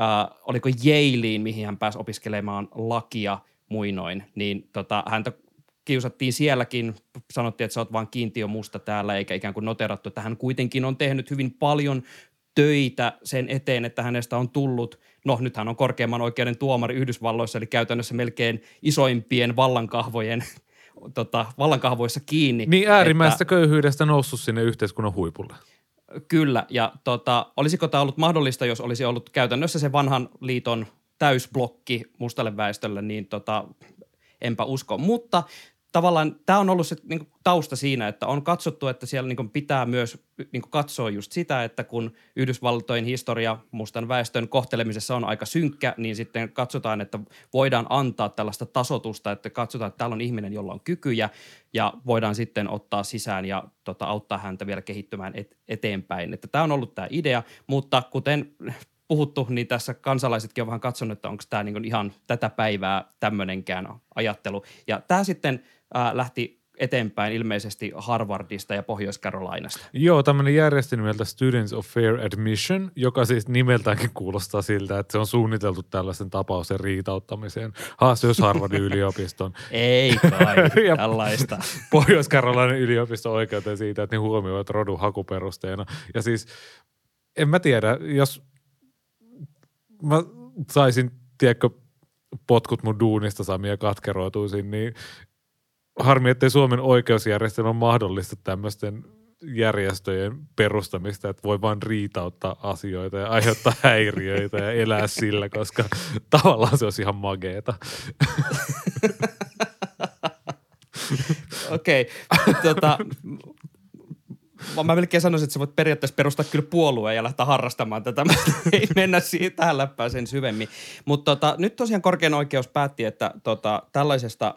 äh, oliko Yalein, mihin hän pääsi opiskelemaan lakia muinoin, niin tota, häntä kiusattiin sielläkin, sanottiin, että sä oot vaan kiintiö musta täällä, eikä ikään kuin noterattu, että hän kuitenkin on tehnyt hyvin paljon töitä sen eteen, että hänestä on tullut, no nyt hän on korkeimman oikeuden tuomari Yhdysvalloissa, eli käytännössä melkein isoimpien vallankahvojen tota, vallankahvoissa kiinni. Niin äärimmäistä että, köyhyydestä noussut sinne yhteiskunnan huipulle. Kyllä, ja tota, olisiko tämä ollut mahdollista, jos olisi ollut käytännössä se vanhan liiton täysblokki mustalle väestölle, niin tota, enpä usko. Mutta tavallaan tämä on ollut se niin tausta siinä, että on katsottu, että siellä niin pitää myös niin katsoa just sitä, että kun Yhdysvaltojen historia mustan väestön kohtelemisessa on aika synkkä, niin sitten katsotaan, että voidaan antaa tällaista tasotusta, että katsotaan, että täällä on ihminen, jolla on kykyjä ja voidaan sitten ottaa sisään ja tota, auttaa häntä vielä kehittymään et, eteenpäin. Että tämä on ollut tämä idea, mutta kuten puhuttu, niin tässä kansalaisetkin on vähän katsonut, että onko tämä niin ihan tätä päivää tämmöinenkään ajattelu. Ja tämä sitten äh, lähti eteenpäin ilmeisesti Harvardista ja Pohjois-Carolinasta. Joo, tämmöinen järjestö nimeltä Students of Fair Admission, joka siis nimeltäänkin kuulostaa siltä, että se on suunniteltu tällaisen tapauksen riitauttamiseen. Haas jos Harvardin yliopiston. Ei kai, ja tällaista. Pohjois-Carolina yliopiston oikeuteen siitä, että ne huomioivat rodun hakuperusteena. Ja siis en mä tiedä, jos mä saisin, tiedätkö, potkut mun duunista Samia katkeroituisin, niin harmi, ettei Suomen oikeusjärjestelmä mahdollista tämmöisten järjestöjen perustamista, että voi vain riitauttaa asioita ja aiheuttaa häiriöitä ja elää sillä, koska tavallaan se olisi ihan mageeta. Okei, okay. tota, mä melkein sanoisin, että sä voit periaatteessa perustaa kyllä puolueen ja lähteä harrastamaan tätä, mutta ei mennä siitä tähän läppään sen syvemmin. Mutta tota, nyt tosiaan korkein oikeus päätti, että tota, tällaisesta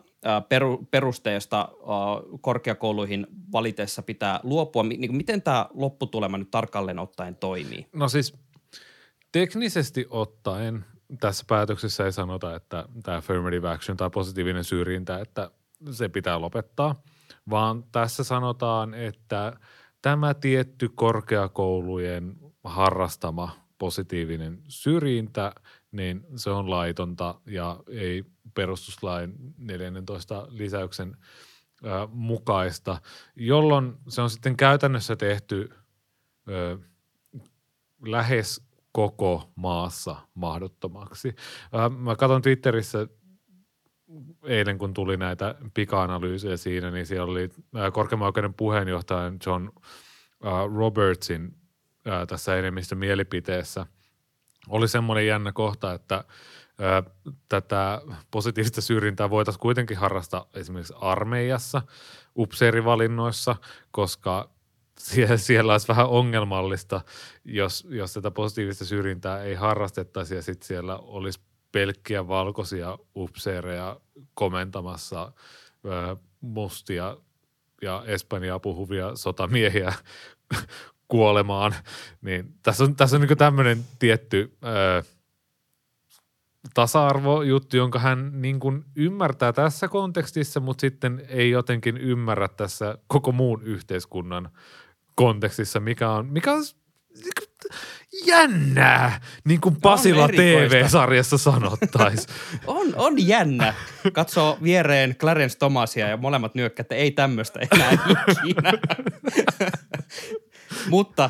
peru, perusteesta korkeakouluihin valitessa pitää luopua. Niin miten tämä lopputulema nyt tarkalleen ottaen toimii? No siis teknisesti ottaen tässä päätöksessä ei sanota, että tämä affirmative action tai positiivinen syrjintä, että se pitää lopettaa, vaan tässä sanotaan, että tämä tietty korkeakoulujen harrastama positiivinen syrjintä, niin se on laitonta ja ei perustuslain 14 lisäyksen ö, mukaista, jolloin se on sitten käytännössä tehty ö, lähes koko maassa mahdottomaksi. Ö, mä katson Twitterissä eilen, kun tuli näitä pika-analyysejä siinä, niin siellä oli korkeimman oikeuden puheenjohtajan John Robertsin tässä enemmistö mielipiteessä. Oli semmoinen jännä kohta, että tätä positiivista syrjintää voitaisiin kuitenkin harrastaa esimerkiksi armeijassa, upseerivalinnoissa, koska siellä olisi vähän ongelmallista, jos, jos tätä positiivista syrjintää ei harrastettaisi ja sitten siellä olisi pelkkiä valkoisia upseereja komentamassa mustia ja Espanjaa puhuvia sotamiehiä kuolemaan. Niin tässä on, tässä on niin tämmöinen tietty ö, tasa-arvojuttu, jonka hän niin kuin ymmärtää tässä kontekstissa, mutta sitten ei jotenkin ymmärrä tässä koko muun yhteiskunnan kontekstissa, mikä on, mikä on jännää, niin kuin Pasila erikoista. TV-sarjassa sanottaisi. On, on jännä. Katsoo viereen Clarence Thomasia ja molemmat nyökkää, että ei tämmöistä enää ikinä. Mutta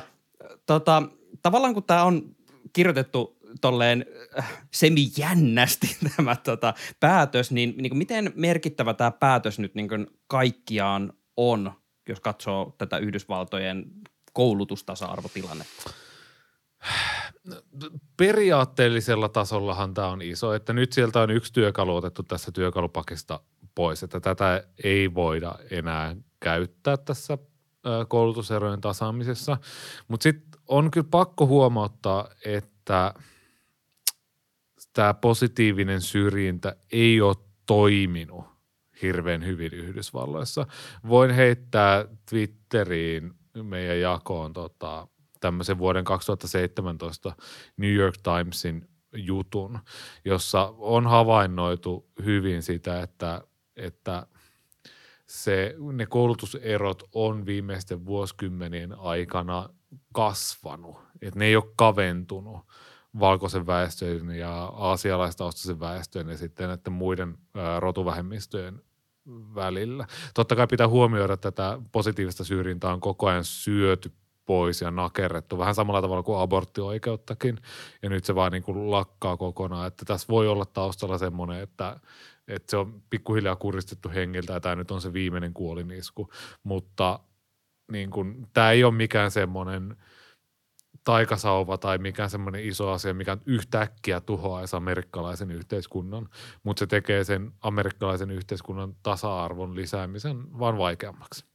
tota, tavallaan kun tämä on kirjoitettu tolleen äh, semi-jännästi tämä tota, päätös, niin, niin kuin miten merkittävä tämä päätös nyt niin kuin kaikkiaan on, jos katsoo tätä Yhdysvaltojen koulutustasa-arvotilannetta? Periaatteellisella tasollahan tämä on iso, että nyt sieltä on yksi työkalu otettu tässä työkalupakista pois, että tätä ei voida enää käyttää tässä koulutuserojen tasaamisessa. Mutta sitten on kyllä pakko huomauttaa, että tämä positiivinen syrjintä ei ole toiminut hirveän hyvin Yhdysvalloissa. Voin heittää Twitteriin meidän jakoon tota, tämmöisen vuoden 2017 New York Timesin jutun, jossa on havainnoitu hyvin sitä, että, että se, ne koulutuserot on viimeisten vuosikymmenien aikana kasvanut, että ne ei ole kaventunut valkoisen väestön ja aasialaistaustaisen väestön ja sitten näiden muiden rotuvähemmistöjen välillä. Totta kai pitää huomioida, että tätä positiivista syrjintää on koko ajan syöty pois ja nakerrettu vähän samalla tavalla kuin aborttioikeuttakin. Ja nyt se vaan niin kuin lakkaa kokonaan, että tässä voi olla taustalla semmoinen, että, että se on pikkuhiljaa kuristettu hengiltä ja tämä nyt on se viimeinen kuolinisku, mutta niin kuin, tämä ei ole mikään semmoinen taikasauva tai mikään semmoinen iso asia, mikä yhtäkkiä tuhoaisi amerikkalaisen yhteiskunnan, mutta se tekee sen amerikkalaisen yhteiskunnan tasa-arvon lisäämisen vaan vaikeammaksi.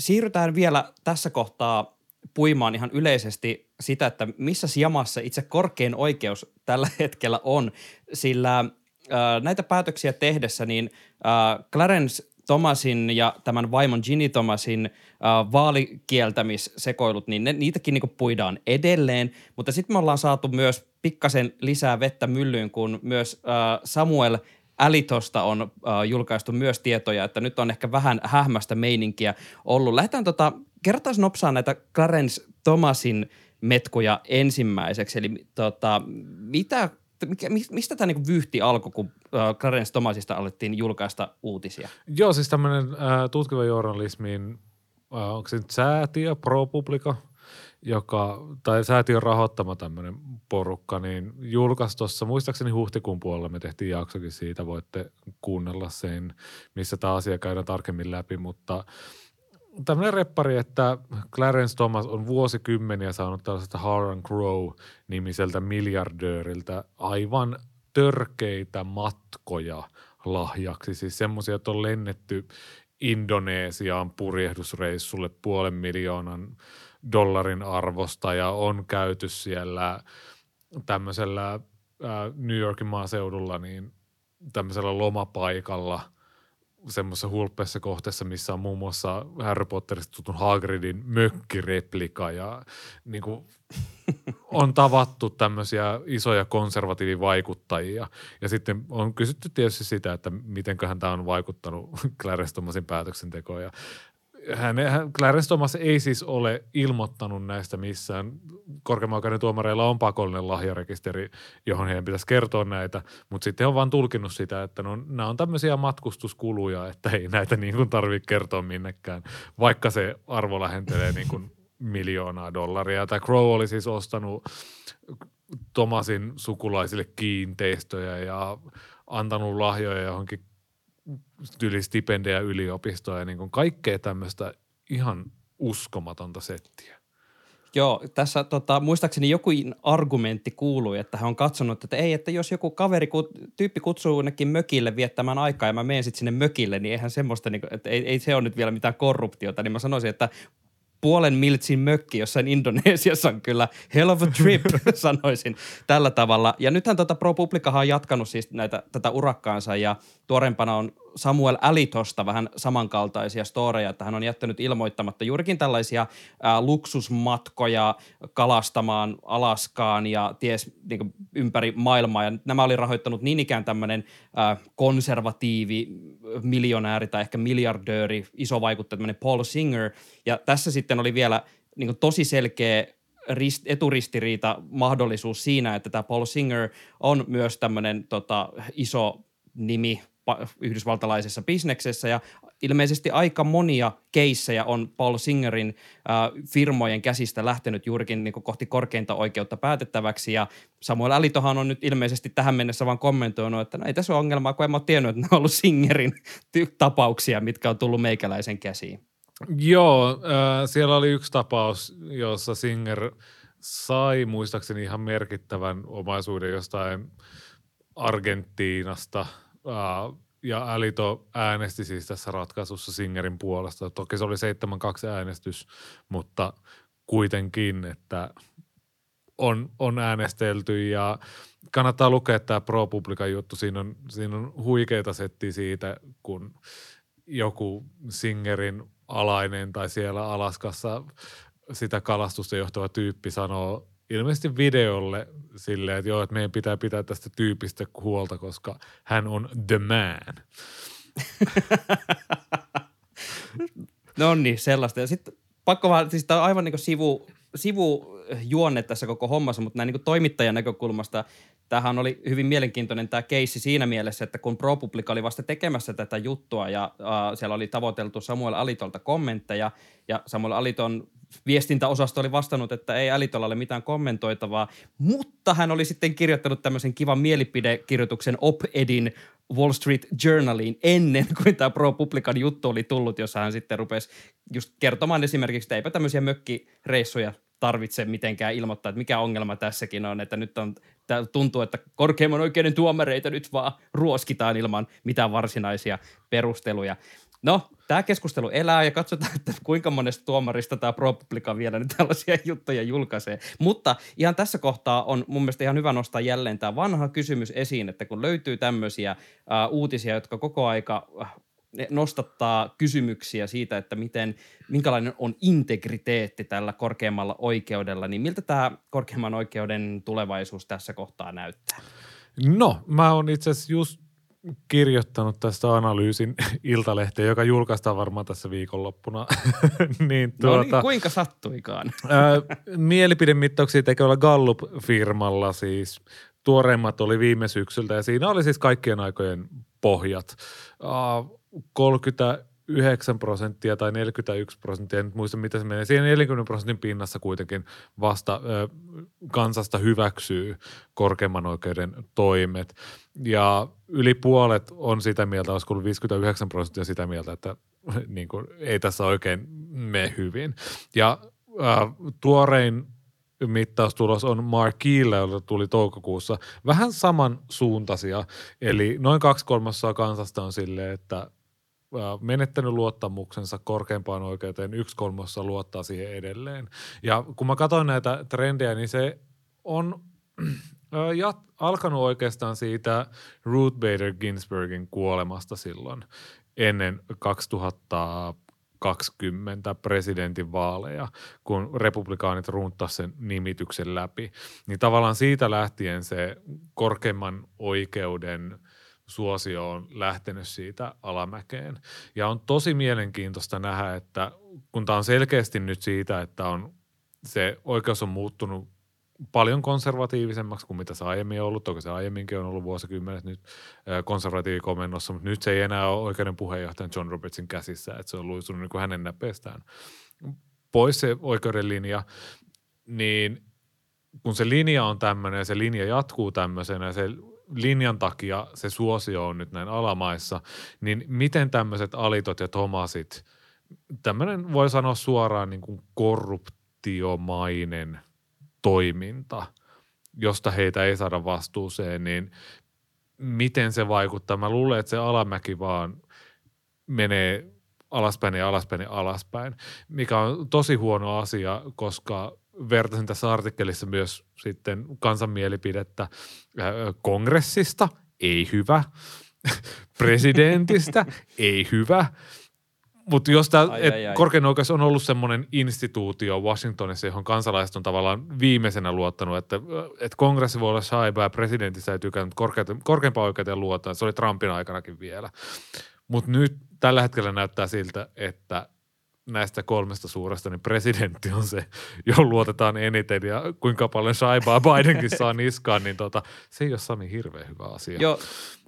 Siirrytään vielä tässä kohtaa puimaan ihan yleisesti sitä, että missä jamassa itse korkein oikeus tällä hetkellä on, sillä äh, näitä päätöksiä tehdessä niin äh, Clarence Thomasin ja tämän vaimon Ginny Thomasin äh, vaalikieltämissekoilut, niin ne, niitäkin niin puidaan edelleen, mutta sitten me ollaan saatu myös pikkasen lisää vettä myllyyn, kun myös äh, Samuel Alitosta on äh, julkaistu myös tietoja, että nyt on ehkä vähän hähmästä meininkiä ollut. Lähdetään tota, kertaan nopsaan näitä Clarence Thomasin metkoja ensimmäiseksi, eli tota, mitä mikä, mistä tämä niinku vyyhti alkoi, kun äh, Clarence Thomasista alettiin julkaista uutisia? Joo, siis tämmöinen äh, tutkiva journalismin, äh, onko se nyt säätiö, ProPublica, joka, tai säätiön rahoittama tämmöinen porukka, niin julkaisi tuossa, muistaakseni huhtikuun puolella me tehtiin jaksokin siitä, voitte kuunnella sen, missä tämä asia käydään tarkemmin läpi, mutta tämmöinen reppari, että Clarence Thomas on vuosikymmeniä saanut tällaisesta Harlan Crow-nimiseltä miljardööriltä aivan törkeitä matkoja lahjaksi. Siis semmoisia, että on lennetty Indonesiaan purjehdusreissulle puolen miljoonan dollarin arvosta ja on käyty siellä tämmöisellä New Yorkin maaseudulla niin tämmöisellä lomapaikalla – semmoisessa hulppeessa kohteessa, missä on muun muassa Harry Potterista tutun Hagridin mökkireplika ja niin kuin, on tavattu tämmöisiä isoja konservatiivivaikuttajia. Ja sitten on kysytty tietysti sitä, että mitenköhän tämä on vaikuttanut Clarence Thomasin päätöksentekoon. Ja hän, hän, Clarence Thomas ei siis ole ilmoittanut näistä missään. Korkeimman tuomareilla on pakollinen lahjarekisteri, johon heidän pitäisi kertoa näitä, mutta sitten on vaan tulkinnut sitä, että no, nämä on tämmöisiä matkustuskuluja, että ei näitä niin kuin tarvitse kertoa minnekään, vaikka se arvo lähentelee niin kuin miljoonaa dollaria. Tämä Crow oli siis ostanut Thomasin sukulaisille kiinteistöjä ja antanut lahjoja johonkin tyyli stipendejä yliopistoa ja niin kuin kaikkea tämmöistä ihan uskomatonta settiä. Joo, tässä tota, muistaakseni joku argumentti kuului, että hän on katsonut, että ei, että jos joku kaveri, tyyppi kutsuu jonnekin mökille viettämään aikaa ja mä menen sitten sinne mökille, niin eihän semmoista, niin, että ei, ei se ole nyt vielä mitään korruptiota, niin mä sanoisin, että puolen miltsin mökki jossain Indonesiassa on kyllä hell of a trip, sanoisin tällä tavalla. Ja nythän tota ProPublicahan on jatkanut siis näitä, tätä urakkaansa ja tuorempana on Samuel Alitosta vähän samankaltaisia storeja, että hän on jättänyt ilmoittamatta juurikin tällaisia ää, luksusmatkoja kalastamaan Alaskaan ja ties niin kuin, ympäri maailmaa. Ja nämä oli rahoittanut niin ikään tämmöinen ää, konservatiivi miljonääri tai ehkä miljardööri, iso vaikuttaja, tämmöinen Paul Singer. Ja tässä sitten oli vielä niin kuin, tosi selkeä rist, eturistiriita mahdollisuus siinä, että tämä Paul Singer on myös tämmöinen tota, iso nimi yhdysvaltalaisessa bisneksessä. Ja ilmeisesti aika monia keissejä on Paul Singerin äh, firmojen käsistä lähtenyt juurikin niin kohti korkeinta oikeutta päätettäväksi. Ja Samuel Alitohan on nyt ilmeisesti tähän mennessä vaan kommentoinut, että no ei tässä ole ongelmaa, kun en mä ole tiennyt, että ne on ollut Singerin tapauksia, mitkä on tullut meikäläisen käsiin. Joo, äh, siellä oli yksi tapaus, jossa Singer sai muistaakseni ihan merkittävän omaisuuden jostain Argentiinasta ja Alito äänesti siis tässä ratkaisussa Singerin puolesta. Toki se oli 7-2 äänestys, mutta kuitenkin, että on, on äänestelty ja kannattaa lukea tämä ProPublica juttu. Siinä on, siinä on huikeita setti siitä, kun joku Singerin alainen tai siellä Alaskassa sitä kalastusta johtava tyyppi sanoo ilmeisesti videolle silleen, että joo, että meidän pitää pitää tästä tyypistä huolta, koska hän on the man. no niin, sellaista. Ja sitten pakko vaan, siis tämä on aivan niin sivu, sivujuonne tässä koko hommassa, mutta näin niin toimittajan näkökulmasta tämähän oli hyvin mielenkiintoinen tämä keissi siinä mielessä, että kun ProPublica oli vasta tekemässä tätä juttua ja äh, siellä oli tavoiteltu Samuel Alitolta kommentteja ja Samuel Aliton viestintäosasto oli vastannut, että ei Alitolla ole mitään kommentoitavaa, mutta hän oli sitten kirjoittanut tämmöisen kivan mielipidekirjoituksen op-edin Wall Street Journaliin ennen kuin tämä ProPublican juttu oli tullut, jossa hän sitten rupesi just kertomaan esimerkiksi, että eipä tämmöisiä mökkireissuja tarvitse mitenkään ilmoittaa, että mikä ongelma tässäkin on, että nyt on, tuntuu, että korkeimman oikeuden tuomareita nyt vaan ruoskitaan ilman mitään varsinaisia perusteluja. No, tämä keskustelu elää ja katsotaan, että kuinka monesta tuomarista tämä ProPublica vielä nyt tällaisia juttuja julkaisee. Mutta ihan tässä kohtaa on mun mielestä ihan hyvä nostaa jälleen tämä vanha kysymys esiin, että kun löytyy tämmöisiä uh, uutisia, jotka koko aika nostattaa kysymyksiä siitä, että miten, minkälainen on integriteetti tällä korkeammalla oikeudella, niin miltä tämä korkeamman oikeuden tulevaisuus tässä kohtaa näyttää? No, mä oon itse asiassa just kirjoittanut tästä analyysin iltalehteen, joka julkaistaan varmaan tässä viikonloppuna. Niin, no niin, tuota, no niin, kuinka sattuikaan? ää, mielipidemittauksia tekevällä Gallup-firmalla siis. Tuoreimmat oli viime syksyltä ja siinä oli siis kaikkien aikojen pohjat. Ää, 30 9 prosenttia tai 41 prosenttia, en nyt muista mitä se menee, siinä 40 prosentin pinnassa kuitenkin vasta ö, kansasta hyväksyy korkeimman oikeuden toimet. Ja yli puolet on sitä mieltä, olisi ollut 59 prosenttia sitä mieltä, että niin kuin, ei tässä oikein me hyvin. Ja ö, tuorein mittaustulos on Markille, joka tuli toukokuussa. Vähän saman suuntaisia, eli noin kaksi kolmasosaa kansasta on silleen, että menettänyt luottamuksensa korkeimpaan oikeuteen, yksi kolmossa luottaa siihen edelleen. Ja kun mä katsoin näitä trendejä, niin se on jat, alkanut oikeastaan siitä Ruth Bader Ginsburgin kuolemasta silloin ennen 2020 presidentin vaaleja, kun republikaanit runttasivat sen nimityksen läpi. Niin tavallaan siitä lähtien se korkeimman oikeuden – suosio on lähtenyt siitä alamäkeen. Ja on tosi mielenkiintoista nähdä, että kun tämä on selkeästi nyt siitä, että on, se oikeus on muuttunut paljon konservatiivisemmaksi kuin mitä se aiemmin on ollut. Toki se aiemminkin on ollut vuosikymmenet nyt konservatiivikomennossa, mutta nyt se ei enää ole oikeuden puheenjohtajan John Robertsin käsissä, että se on luistunut niin kuin hänen näpeestään pois se oikeuden linja, niin kun se linja on tämmöinen ja se linja jatkuu tämmöisenä ja se linjan takia se suosio on nyt näin alamaissa, niin miten tämmöiset alitot ja tomasit, tämmöinen voi sanoa suoraan niin kuin korruptiomainen toiminta, josta heitä ei saada vastuuseen, niin miten se vaikuttaa? Mä luulen, että se alamäki vaan menee alaspäin ja alaspäin ja alaspäin, mikä on tosi huono asia, koska vertasin tässä artikkelissa myös sitten kansanmielipidettä kongressista, ei hyvä, presidentistä, ei hyvä, mutta jos tämä korkein oikeus on ollut semmoinen instituutio Washingtonissa, johon kansalaiset on tavallaan viimeisenä luottanut, että, että kongressi voi olla saibaa ja presidentissä täytyy käydä korkeimpaan oikeuteen luottaa. Se oli Trumpin aikanakin vielä. Mutta nyt tällä hetkellä näyttää siltä, että näistä kolmesta suuresta, niin presidentti on se, johon luotetaan eniten ja kuinka paljon Shaibaa Bidenkin saa niskaan, niin tota, se ei ole Sami hirveän hyvä asia. Joo,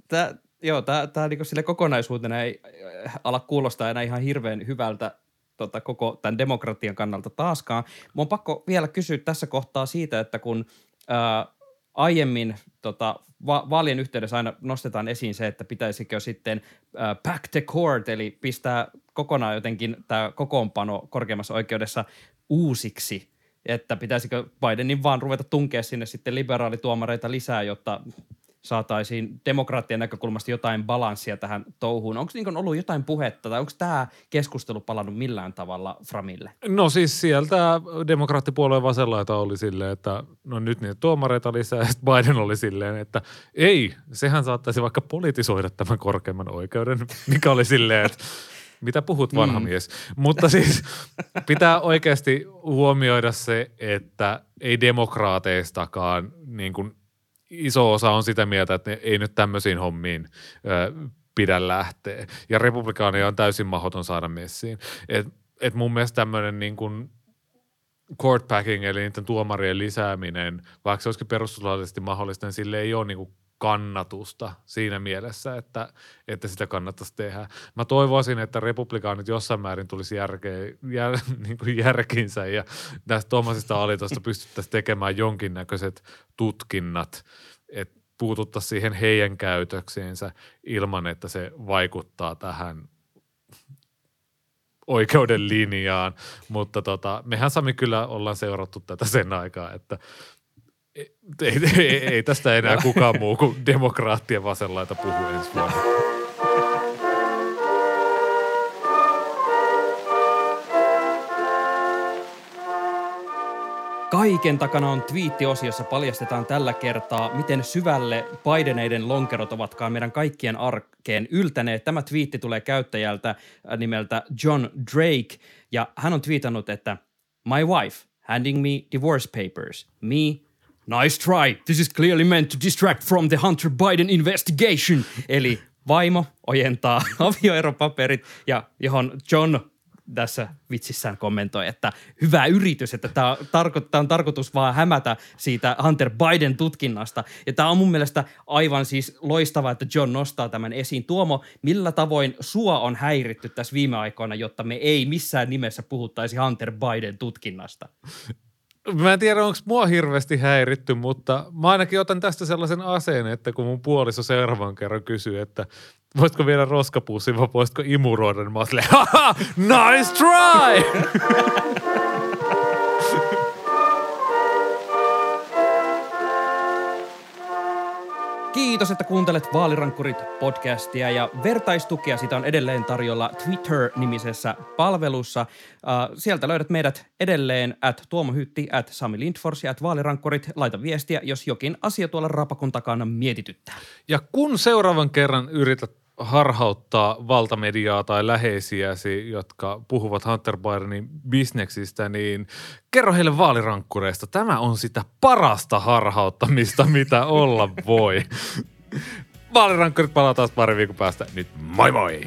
tää, joo, tää, tää niinku sille kokonaisuutena ei äh, ala kuulostaa enää ihan hirveän hyvältä tota, koko tämän demokratian kannalta taaskaan. Mun on pakko vielä kysyä tässä kohtaa siitä, että kun ää, aiemmin tota, va- vaalien yhteydessä aina nostetaan esiin se, että pitäisikö sitten ää, back the court, eli pistää kokonaan jotenkin tämä kokoonpano korkeimmassa oikeudessa uusiksi, että pitäisikö Bidenin vaan ruveta tunkea sinne sitten liberaalituomareita lisää, jotta saataisiin demokraattien näkökulmasta jotain balanssia tähän touhuun. Onko niin ollut jotain puhetta tai onko tämä keskustelu palannut millään tavalla Framille? No siis sieltä demokraattipuolueen vasenlaita oli silleen, että no nyt niitä tuomareita lisää, ja sitten Biden oli silleen, että ei, sehän saattaisi vaikka politisoida tämän korkeimman oikeuden, mikä oli silleen, että mitä puhut vanha mm. mies. Mutta siis pitää oikeasti huomioida se, että ei demokraateistakaan niin kuin iso osa on sitä mieltä, että ne ei nyt tämmöisiin hommiin ö, pidä lähteä. Ja republikaaneja on täysin mahdoton saada messiin. Et, et mun mielestä tämmöinen niin kuin court packing, eli niiden tuomarien lisääminen, vaikka se olisikin perustuslaillisesti mahdollista, niin sille ei ole niin kuin kannatusta siinä mielessä, että, että sitä kannattaisi tehdä. Mä toivoisin, että republikaanit jossain määrin tulisi järkeä, jär, niin kuin järkinsä ja näistä tuommoisista alitoista pystyttäisiin tekemään jonkinnäköiset tutkinnat, että puututtaisiin siihen heidän käytöksiinsä ilman, että se vaikuttaa tähän oikeuden linjaan, mutta tota, mehän Sami kyllä ollaan seurattu tätä sen aikaa, että ei, ei, ei, tästä enää kukaan muu kuin demokraattien vasenlaita puhu ensi vuonna. Kaiken takana on twiittiosiossa paljastetaan tällä kertaa, miten syvälle Bideneiden lonkerot ovatkaan meidän kaikkien arkeen yltäneet. Tämä twiitti tulee käyttäjältä nimeltä John Drake, ja hän on twiitannut, että My wife handing me divorce papers. Me Nice try. This is clearly meant to distract from the Hunter Biden investigation. Eli vaimo ojentaa avioeropaperit ja johon John tässä vitsissään kommentoi, että hyvä yritys, että tämä on, tarko- on tarkoitus vaan hämätä siitä Hunter Biden tutkinnasta. Ja tämä on mun mielestä aivan siis loistavaa, että John nostaa tämän esiin. Tuomo, millä tavoin sua on häiritty tässä viime aikoina, jotta me ei missään nimessä puhuttaisi Hunter Biden tutkinnasta? Mä en tiedä, onko mua hirveästi häiritty, mutta mä ainakin otan tästä sellaisen aseen, että kun mun puoliso seuraavan kerran kysyy, että voitko viedä roskapussin vai voisitko imuroida, niin mä oon silleen, nice try! Kiitos, että kuuntelet Vaalirankkurit podcastia ja vertaistukia sitä on edelleen tarjolla Twitter-nimisessä palvelussa. Uh, sieltä löydät meidät edelleen at Tuomo Hytti, at Sami Lindfors ja at Vaalirankkurit. Laita viestiä, jos jokin asia tuolla rapakon takana mietityttää. Ja kun seuraavan kerran yrität harhauttaa valtamediaa tai läheisiäsi, jotka puhuvat Hunter Bidenin bisneksistä, niin kerro heille vaalirankkureista. Tämä on sitä parasta harhauttamista, mitä olla voi. Vaalirankkurit palataan taas pari viikon päästä. Nyt moi moi!